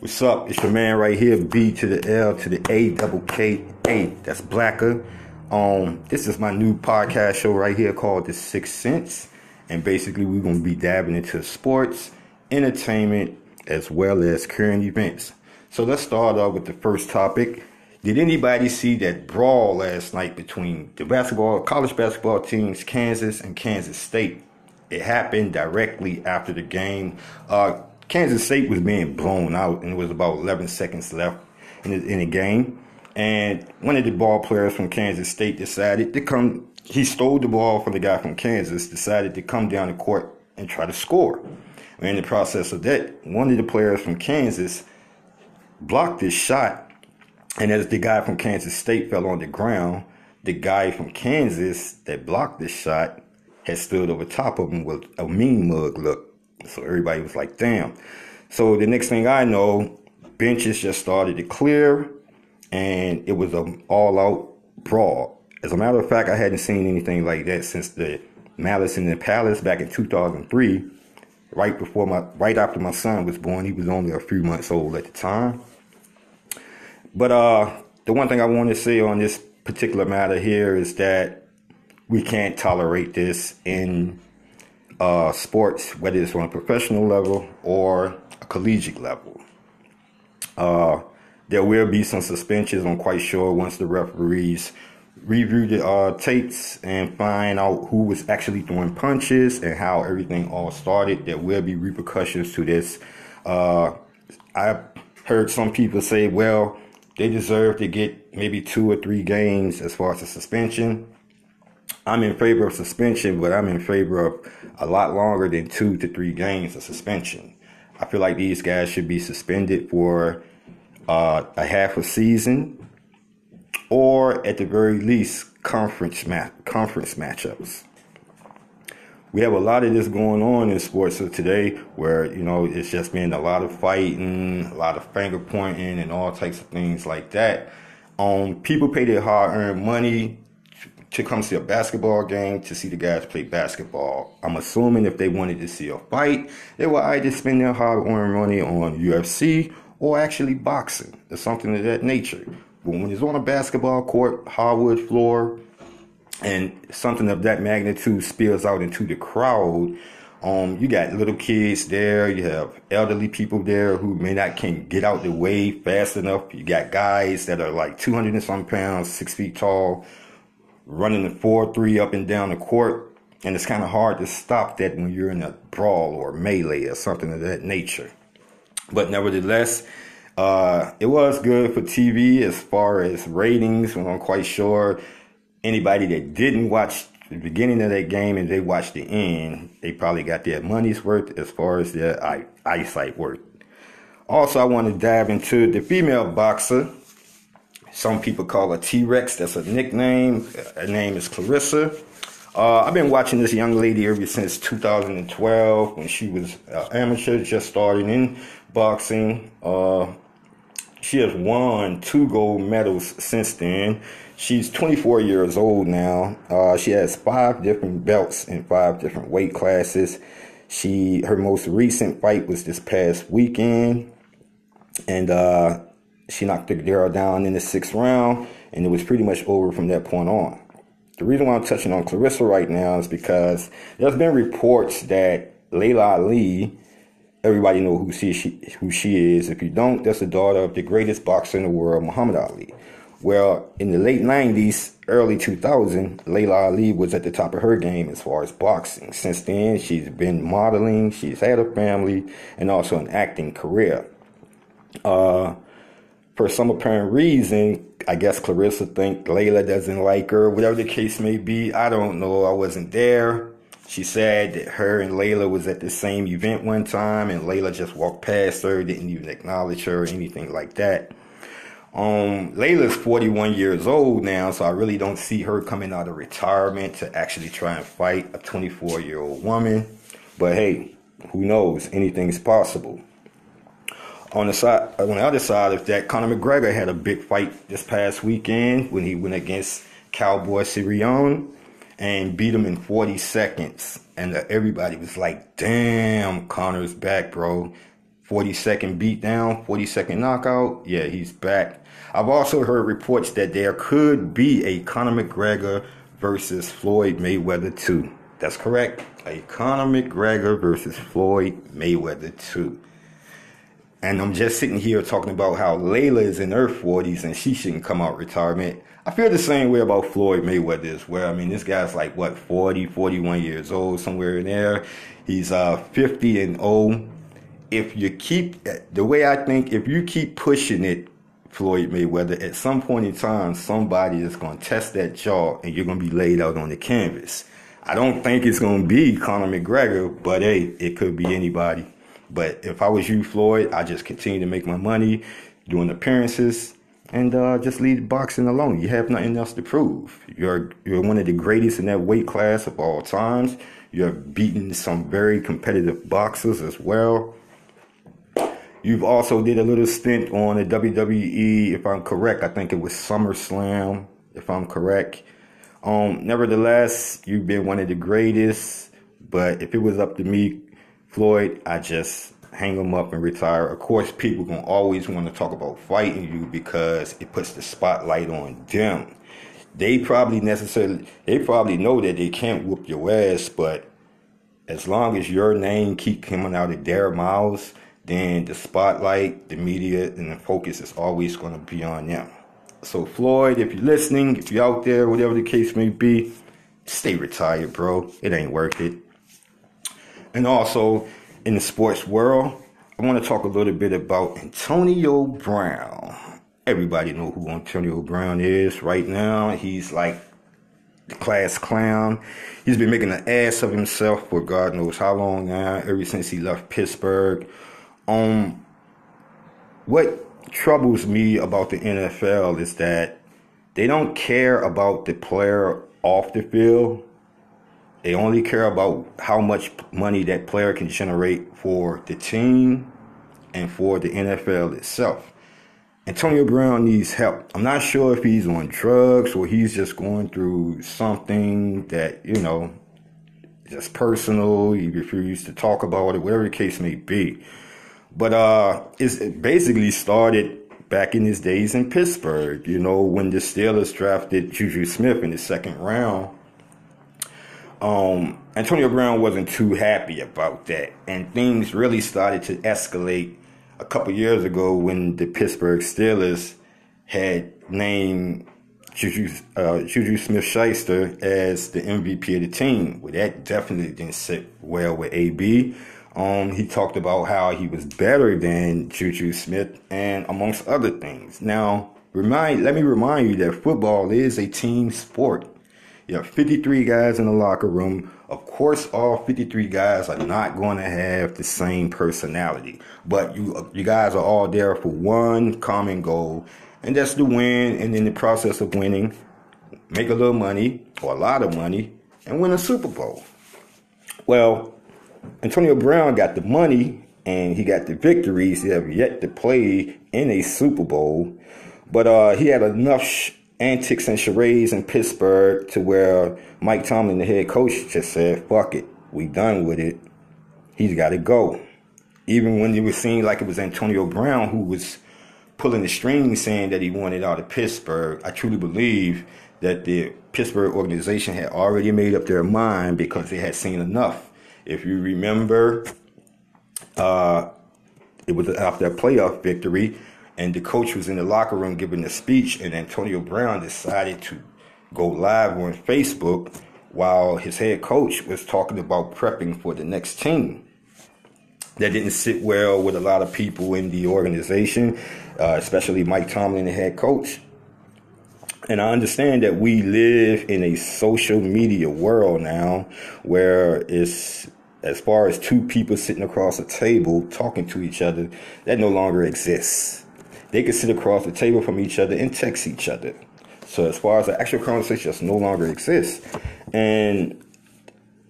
What's up? It's your man right here, B to the L to the A double K A. That's Blacker. Um, this is my new podcast show right here called The Sixth Sense. And basically we're gonna be dabbing into sports, entertainment, as well as current events. So let's start off with the first topic. Did anybody see that brawl last night between the basketball college basketball teams Kansas and Kansas State? It happened directly after the game. Uh, Kansas State was being blown out, and it was about 11 seconds left in the, in the game. And one of the ball players from Kansas State decided to come. He stole the ball from the guy from Kansas. Decided to come down the court and try to score. And in the process of that, one of the players from Kansas blocked this shot. And as the guy from Kansas State fell on the ground, the guy from Kansas that blocked this shot had stood over top of him with a mean mug look. So everybody was like, damn. So the next thing I know, benches just started to clear and it was an all out brawl. As a matter of fact, I hadn't seen anything like that since the Malice in the Palace back in 2003, right before my, right after my son was born. He was only a few months old at the time. But uh, the one thing I want to say on this particular matter here is that we can't tolerate this in uh, sports, whether it's on a professional level or a collegiate level. Uh, there will be some suspensions, I'm quite sure, once the referees review the uh, tapes and find out who was actually throwing punches and how everything all started. There will be repercussions to this. Uh, I've heard some people say, well, they deserve to get maybe two or three games as far as a suspension. I'm in favor of suspension, but I'm in favor of a lot longer than two to three games of suspension. I feel like these guys should be suspended for uh, a half a season, or at the very least, conference ma- conference matchups. We have a lot of this going on in sports of today, where you know it's just been a lot of fighting, a lot of finger pointing, and all types of things like that. Um, people pay their hard-earned money to come see a basketball game to see the guys play basketball. I'm assuming if they wanted to see a fight, they would either spend their hard-earned money on UFC or actually boxing or something of that nature. But when it's on a basketball court, hardwood floor, and something of that magnitude spills out into the crowd, um, you got little kids there, you have elderly people there who may not can get out the way fast enough. You got guys that are like 200 and some pounds, six feet tall, running the 4-3 up and down the court. And it's kind of hard to stop that when you're in a brawl or melee or something of that nature. But nevertheless, uh, it was good for TV as far as ratings. I'm quite sure anybody that didn't watch the beginning of that game and they watched the end, they probably got their money's worth as far as their eye, eyesight worth. Also, I want to dive into the female boxer some people call her T-Rex. That's a nickname. Her name is Claressa. Uh, I've been watching this young lady ever since 2012 when she was uh, amateur, just starting in boxing. Uh, she has won two gold medals since then. She's 24 years old now. Uh, she has five different belts in five different weight classes. She her most recent fight was this past weekend, and uh, she knocked the girl down in the sixth round, and it was pretty much over from that point on. The reason why I'm touching on Claressa right now is because there's been reports that Laila Ali, everybody know who she, who she is. If you don't, that's the daughter of the greatest boxer in the world, Muhammad Ali. Well, in the late 90s, early 2000, Laila Ali was at the top of her game as far as boxing. Since then, she's been modeling, she's had a family, and also an acting career. Uh, for some apparent reason, I guess Claressa think Laila doesn't like her, whatever the case may be. I don't know. I wasn't there. She said that her and Laila was at the same event one time and Laila just walked past her, didn't even acknowledge her or anything like that. Um, Laila's 41 years old now, so I really don't see her coming out of retirement to actually try and fight a 24 year old woman. But hey, who knows? Anything's possible. On the side, on the other side of that, Conor McGregor had a big fight this past weekend when he went against Cowboy Cerrone and beat him in 40 seconds. And uh, everybody was like, "Damn, Conor's back, bro." 40 second beatdown, 40 second knockout. Yeah, he's back. I've also heard reports that there could be a Conor McGregor versus Floyd Mayweather 2. That's correct. A Conor McGregor versus Floyd Mayweather 2. And I'm just sitting here talking about how Laila is in her 40s and she shouldn't come out retirement. I feel the same way about Floyd Mayweather as well. I mean, this guy's like, what, 40, 41 years old, somewhere in there. He's uh, 50 and old. If you keep, the way I think, if you keep pushing it, Floyd Mayweather, at some point in time, somebody is going to test that jaw and you're going to be laid out on the canvas. I don't think it's going to be Conor McGregor, but hey, it could be anybody. But if I was you, Floyd, I just continue to make my money, doing appearances, and uh, just leave boxing alone. You have nothing else to prove. You're you're one of the greatest in that weight class of all times. You're beating some very competitive boxers as well. You've also did a little stint on the WWE, if I'm correct. I think it was SummerSlam, if I'm correct. Um, nevertheless, you've been one of the greatest. But if it was up to me, Floyd, I just hang them up and retire. Of course, people gonna always want to talk about fighting you because it puts the spotlight on them. They probably necessarily, they probably know that they can't whoop your ass, but as long as your name keep coming out of their mouths, then the spotlight, the media, and the focus is always to be on them. So Floyd, if you're listening, if you're out there, whatever the case may be, stay retired, bro. It ain't worth it. And also, in the sports world, I want to talk a little bit about Antonio Brown. Everybody know who Antonio Brown is right now. He's like the class clown. He's been making an ass of himself for God knows how long now, ever since he left Pittsburgh. Um, what troubles me about the NFL is that they don't care about the player off the field. They only care about how much money that player can generate for the team and for the NFL itself. Antonio Brown needs help. I'm not sure if he's on drugs or he's just going through something that, you know, just personal. He refused to talk about it, whatever the case may be. But uh, it basically started back in his days in Pittsburgh. You know, when the Steelers drafted Juju Smith in the second round, um, Antonio Brown wasn't too happy about that, and things really started to escalate a couple years ago when the Pittsburgh Steelers had named Juju, uh, Juju Smith Schuster as the MVP of the team. Well, that definitely didn't sit well with AB. Um, he talked about how he was better than Juju Smith and amongst other things. Now, remind let me remind you that football is a team sport. You have 53 guys in the locker room. Of course, all 53 guys are not going to have the same personality, but you you guys are all there for one common goal, and that's to win. And in the process of winning, make a little money or a lot of money and win a Super Bowl. Well, Antonio Brown got the money and he got the victories. He have yet to play in a Super Bowl, but uh, he had enough sh- antics and charades in Pittsburgh to where Mike Tomlin, the head coach, just said, "Fuck it, we done with it. He's got to go." Even when it was seen like it was Antonio Brown who was pulling the strings, saying that he wanted out of Pittsburgh, I truly believe that the Pittsburgh organization had already made up their mind because they had seen enough if you remember, uh, it was after a playoff victory, and the coach was in the locker room giving a speech, and Antonio Brown decided to go live on Facebook while his head coach was talking about prepping for the next team. That didn't sit well with a lot of people in the organization, uh, especially Mike Tomlin, the head coach. And I understand that we live in a social media world now where it's as far as two people sitting across a table talking to each other, that no longer exists. They can sit across the table from each other and text each other. So as far as the actual conversation just no longer exists. And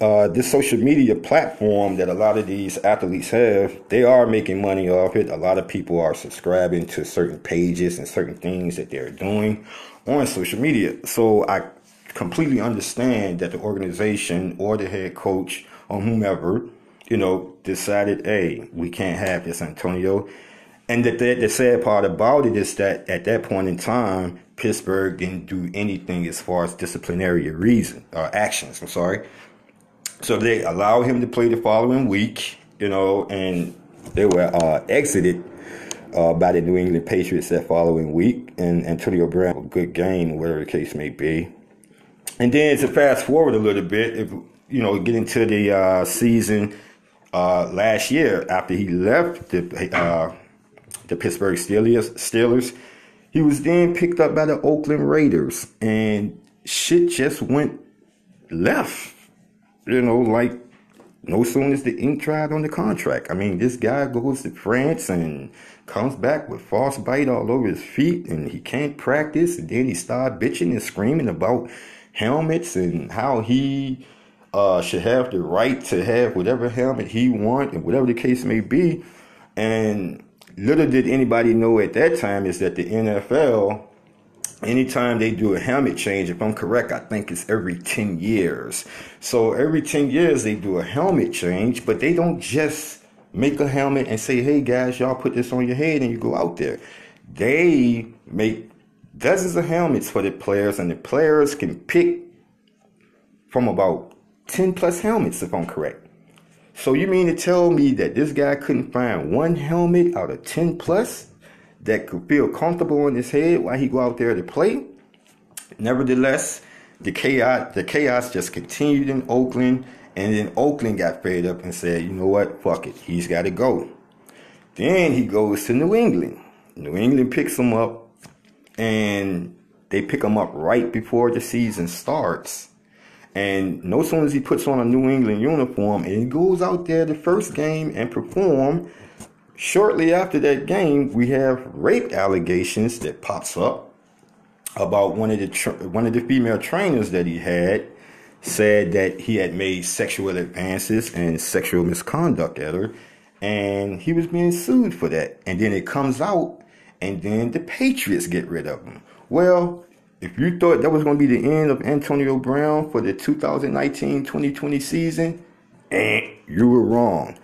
uh, this social media platform that a lot of these athletes have, they are making money off it. A lot of people are subscribing to certain pages and certain things that they're doing on social media. So I completely understand that the organization or the head coach or whomever you know, decided, hey, we can't have this, Antonio. And the, the, sad part about it is that at that point in time, Pittsburgh didn't do anything as far as disciplinary reason or uh, actions. I'm sorry. So they allowed him to play the following week, you know, and they were uh, exited uh, by the New England Patriots that following week, and Antonio Brown, a good game, whatever the case may be. And then to fast forward a little bit, if you know, get into the uh, season uh, last year after he left the uh, the Pittsburgh Steelers, Steelers, he was then picked up by the Oakland Raiders, and shit just went left. You know, like no sooner is the ink dried on the contract. I mean, this guy goes to France and comes back with frostbite all over his feet, and he can't practice. And then he started bitching and screaming about helmets and how he uh, should have the right to have whatever helmet he want and whatever the case may be. And little did anybody know at that time is that the NFL, anytime they do a helmet change, if I'm correct, I think it's every 10 years. So every 10 years they do a helmet change, but they don't just make a helmet and say, hey guys, y'all put this on your head and you go out there. They make dozens of helmets for the players, and the players can pick from about 10 plus helmets, if I'm correct. So you mean to tell me that this guy couldn't find one helmet out of 10 plus that could feel comfortable on his head while he go out there to play? Nevertheless, the chaos, the chaos just continued in Oakland, and then Oakland got fed up and said, you know what, fuck it, he's got to go. Then he goes to New England. New England picks him up, and they pick him up right before the season starts. And no sooner as he puts on a New England uniform and he goes out there the first game and perform, shortly after that game, we have rape allegations that pops up about one of the tra- one of the female trainers that he had said that he had made sexual advances and sexual misconduct at her. And he was being sued for that. And then it comes out and then the patriots get rid of him. Well if you thought that was going to be the end of Antonio Brown for the 2019-2020 season, and you were wrong.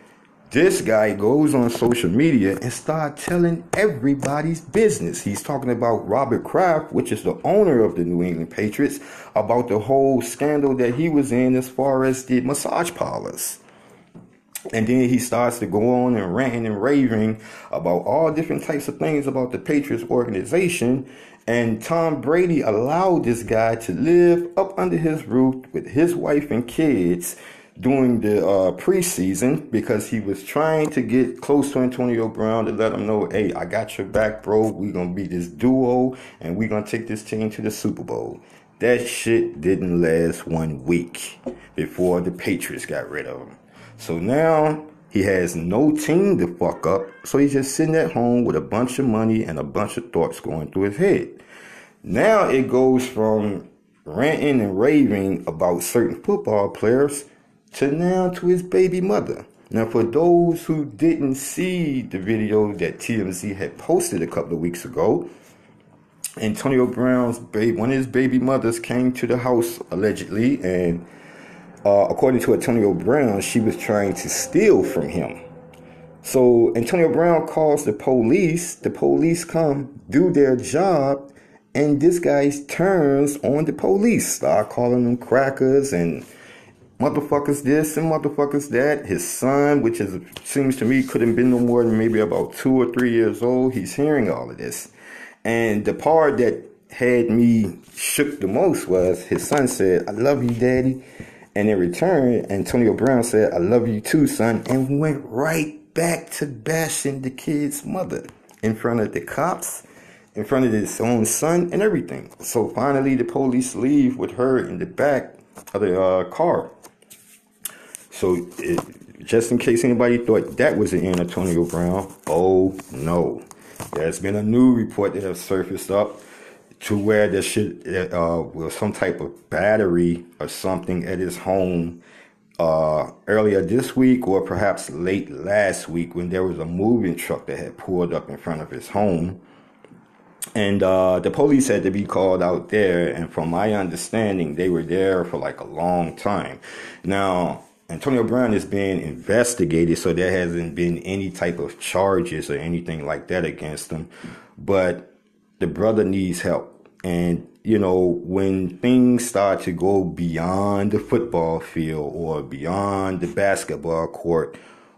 This guy goes on social media and start telling everybody's business. He's talking about Robert Kraft, which is the owner of the New England Patriots, about the whole scandal that he was in as far as the massage parlors. And then he starts to go on and ranting and raving about all different types of things about the Patriots organization. And Tom Brady allowed this guy to live up under his roof with his wife and kids during the uh, preseason because he was trying to get close to Antonio Brown to let him know, hey, I got your back, bro. We're going to be this duo and we're going to take this team to the Super Bowl. That shit didn't last one week before the Patriots got rid of him. So now he has no team to fuck up. So he's just sitting at home with a bunch of money and a bunch of thoughts going through his head. Now it goes from ranting and raving about certain football players to now to his baby mother. Now, for those who didn't see the video that TMZ had posted a couple of weeks ago, Antonio Brown's baby, one of his baby mothers came to the house allegedly and uh, according to Antonio Brown, she was trying to steal from him. So Antonio Brown calls the police. The police come, do their job, and this guy turns on the police, start calling them crackers and motherfuckers this and motherfuckers that. His son, which is seems to me could have been no more than maybe about two or three years old, he's hearing all of this. And the part that had me shook the most was his son said, I love you, daddy. And in return, Antonio Brown said, I love you too, son, and went right back to bashing the kid's mother in front of the cops, in front of his own son, and everything. So finally, the police leave with her in the back of the uh, car. So, it, just in case anybody thought that was the end of Antonio Brown, oh no. There's been a new report that has surfaced up to where there should uh, was some type of battery or something at his home uh, earlier this week or perhaps late last week when there was a moving truck that had pulled up in front of his home. And uh, the police had to be called out there. And from my understanding, they were there for like a long time. Now, Antonio Brown is being investigated, so there hasn't been any type of charges or anything like that against him. But the brother needs help. And, you know, when things start to go beyond the football field or beyond the basketball court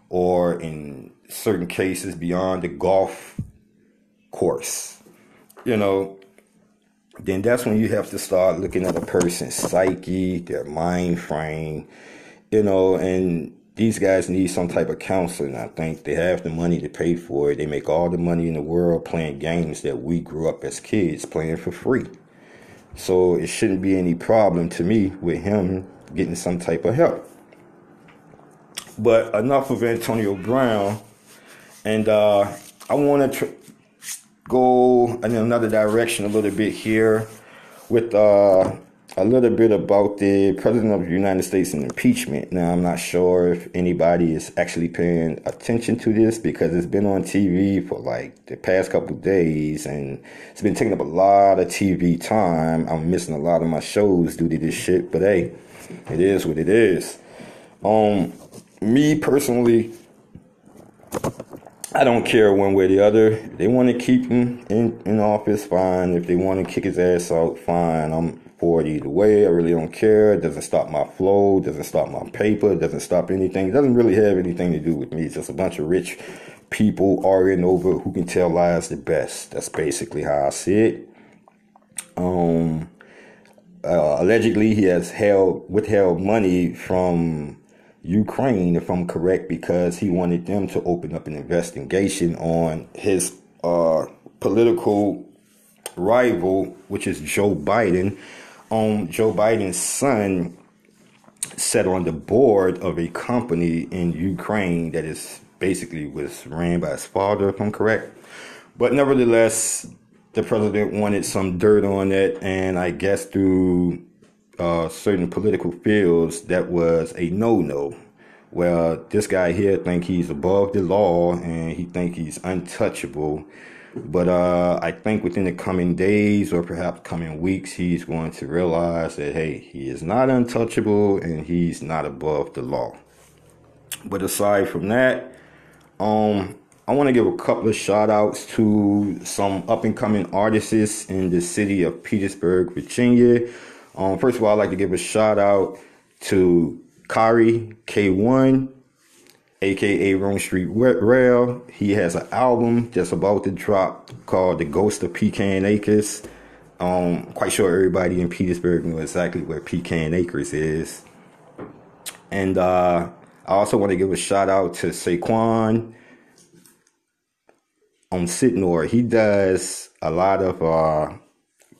or in certain cases beyond the golf course, you know, then that's when you have to start looking at a person's psyche, their mind frame, you know, and these guys need some type of counseling. I think they have the money to pay for it. They make all the money in the world playing games that we grew up as kids playing for free. So it shouldn't be any problem to me with him getting some type of help. But enough of Antonio Brown. And uh, I want to tr- go in another direction a little bit here with uh, a little bit about the President of the United States and impeachment. Now, I'm not sure if anybody is actually paying attention to this because it's been on TV for like the past couple days and it's been taking up a lot of TV time. I'm missing a lot of my shows due to this shit, but hey, it is what it is. Um, me personally, I don't care one way or the other. If they want to keep him in, in office, fine. If they want to kick his ass out, fine. I'm it either way. I really don't care. It doesn't stop my flow. It Doesn't stop my paper. It Doesn't stop anything. It doesn't really have anything to do with me. It's just a bunch of rich people arguing over who can tell lies the best. That's basically how I see it. Um, uh, allegedly, he has held withheld money from Ukraine, if I'm correct, because he wanted them to open up an investigation on his uh, political rival, which is Joe Biden, um, Joe Biden's son sat on the board of a company in Ukraine that is basically was ran by his father, if I'm correct. But nevertheless, the president wanted some dirt on it, and I guess through uh, certain political fields, that was a no-no. Well, this guy here think he's above the law, and he think he's untouchable but uh, I think within the coming days or perhaps coming weeks, he's going to realize that, hey, he is not untouchable and he's not above the law. But aside from that, um, I want to give a couple of shout outs to some up and coming artists in the city of Petersburg, Virginia. Um, first of all, I'd like to give a shout out to Kari K1 aka Rome Street Rail. He has an album just about to drop called The Ghost of Pecan Acres. Um, quite sure everybody in Petersburg knows exactly where Pecan Acres is. And uh, I also want to give a shout out to Saquon on Sitnor. He does a lot of uh,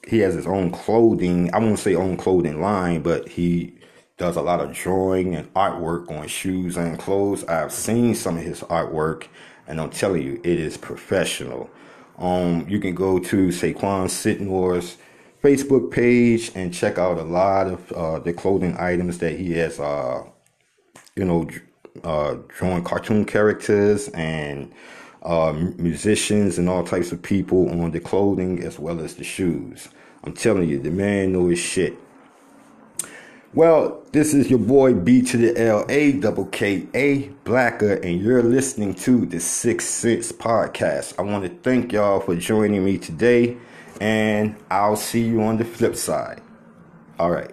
he has his own clothing. I won't say own clothing line, but he does a lot of drawing and artwork on shoes and clothes. I've seen some of his artwork, and I'm telling you, it is professional. Um, you can go to Saquon Sitnor's Facebook page and check out a lot of uh, the clothing items that he has. Uh, you know, uh, drawing cartoon characters and uh, musicians and all types of people on the clothing as well as the shoes. I'm telling you, the man knows shit. Well, this is your boy B to the L A double K A Blacker, and you're listening to the Six Sense Podcast. I want to thank y'all for joining me today, and I'll see you on the flip side. All right.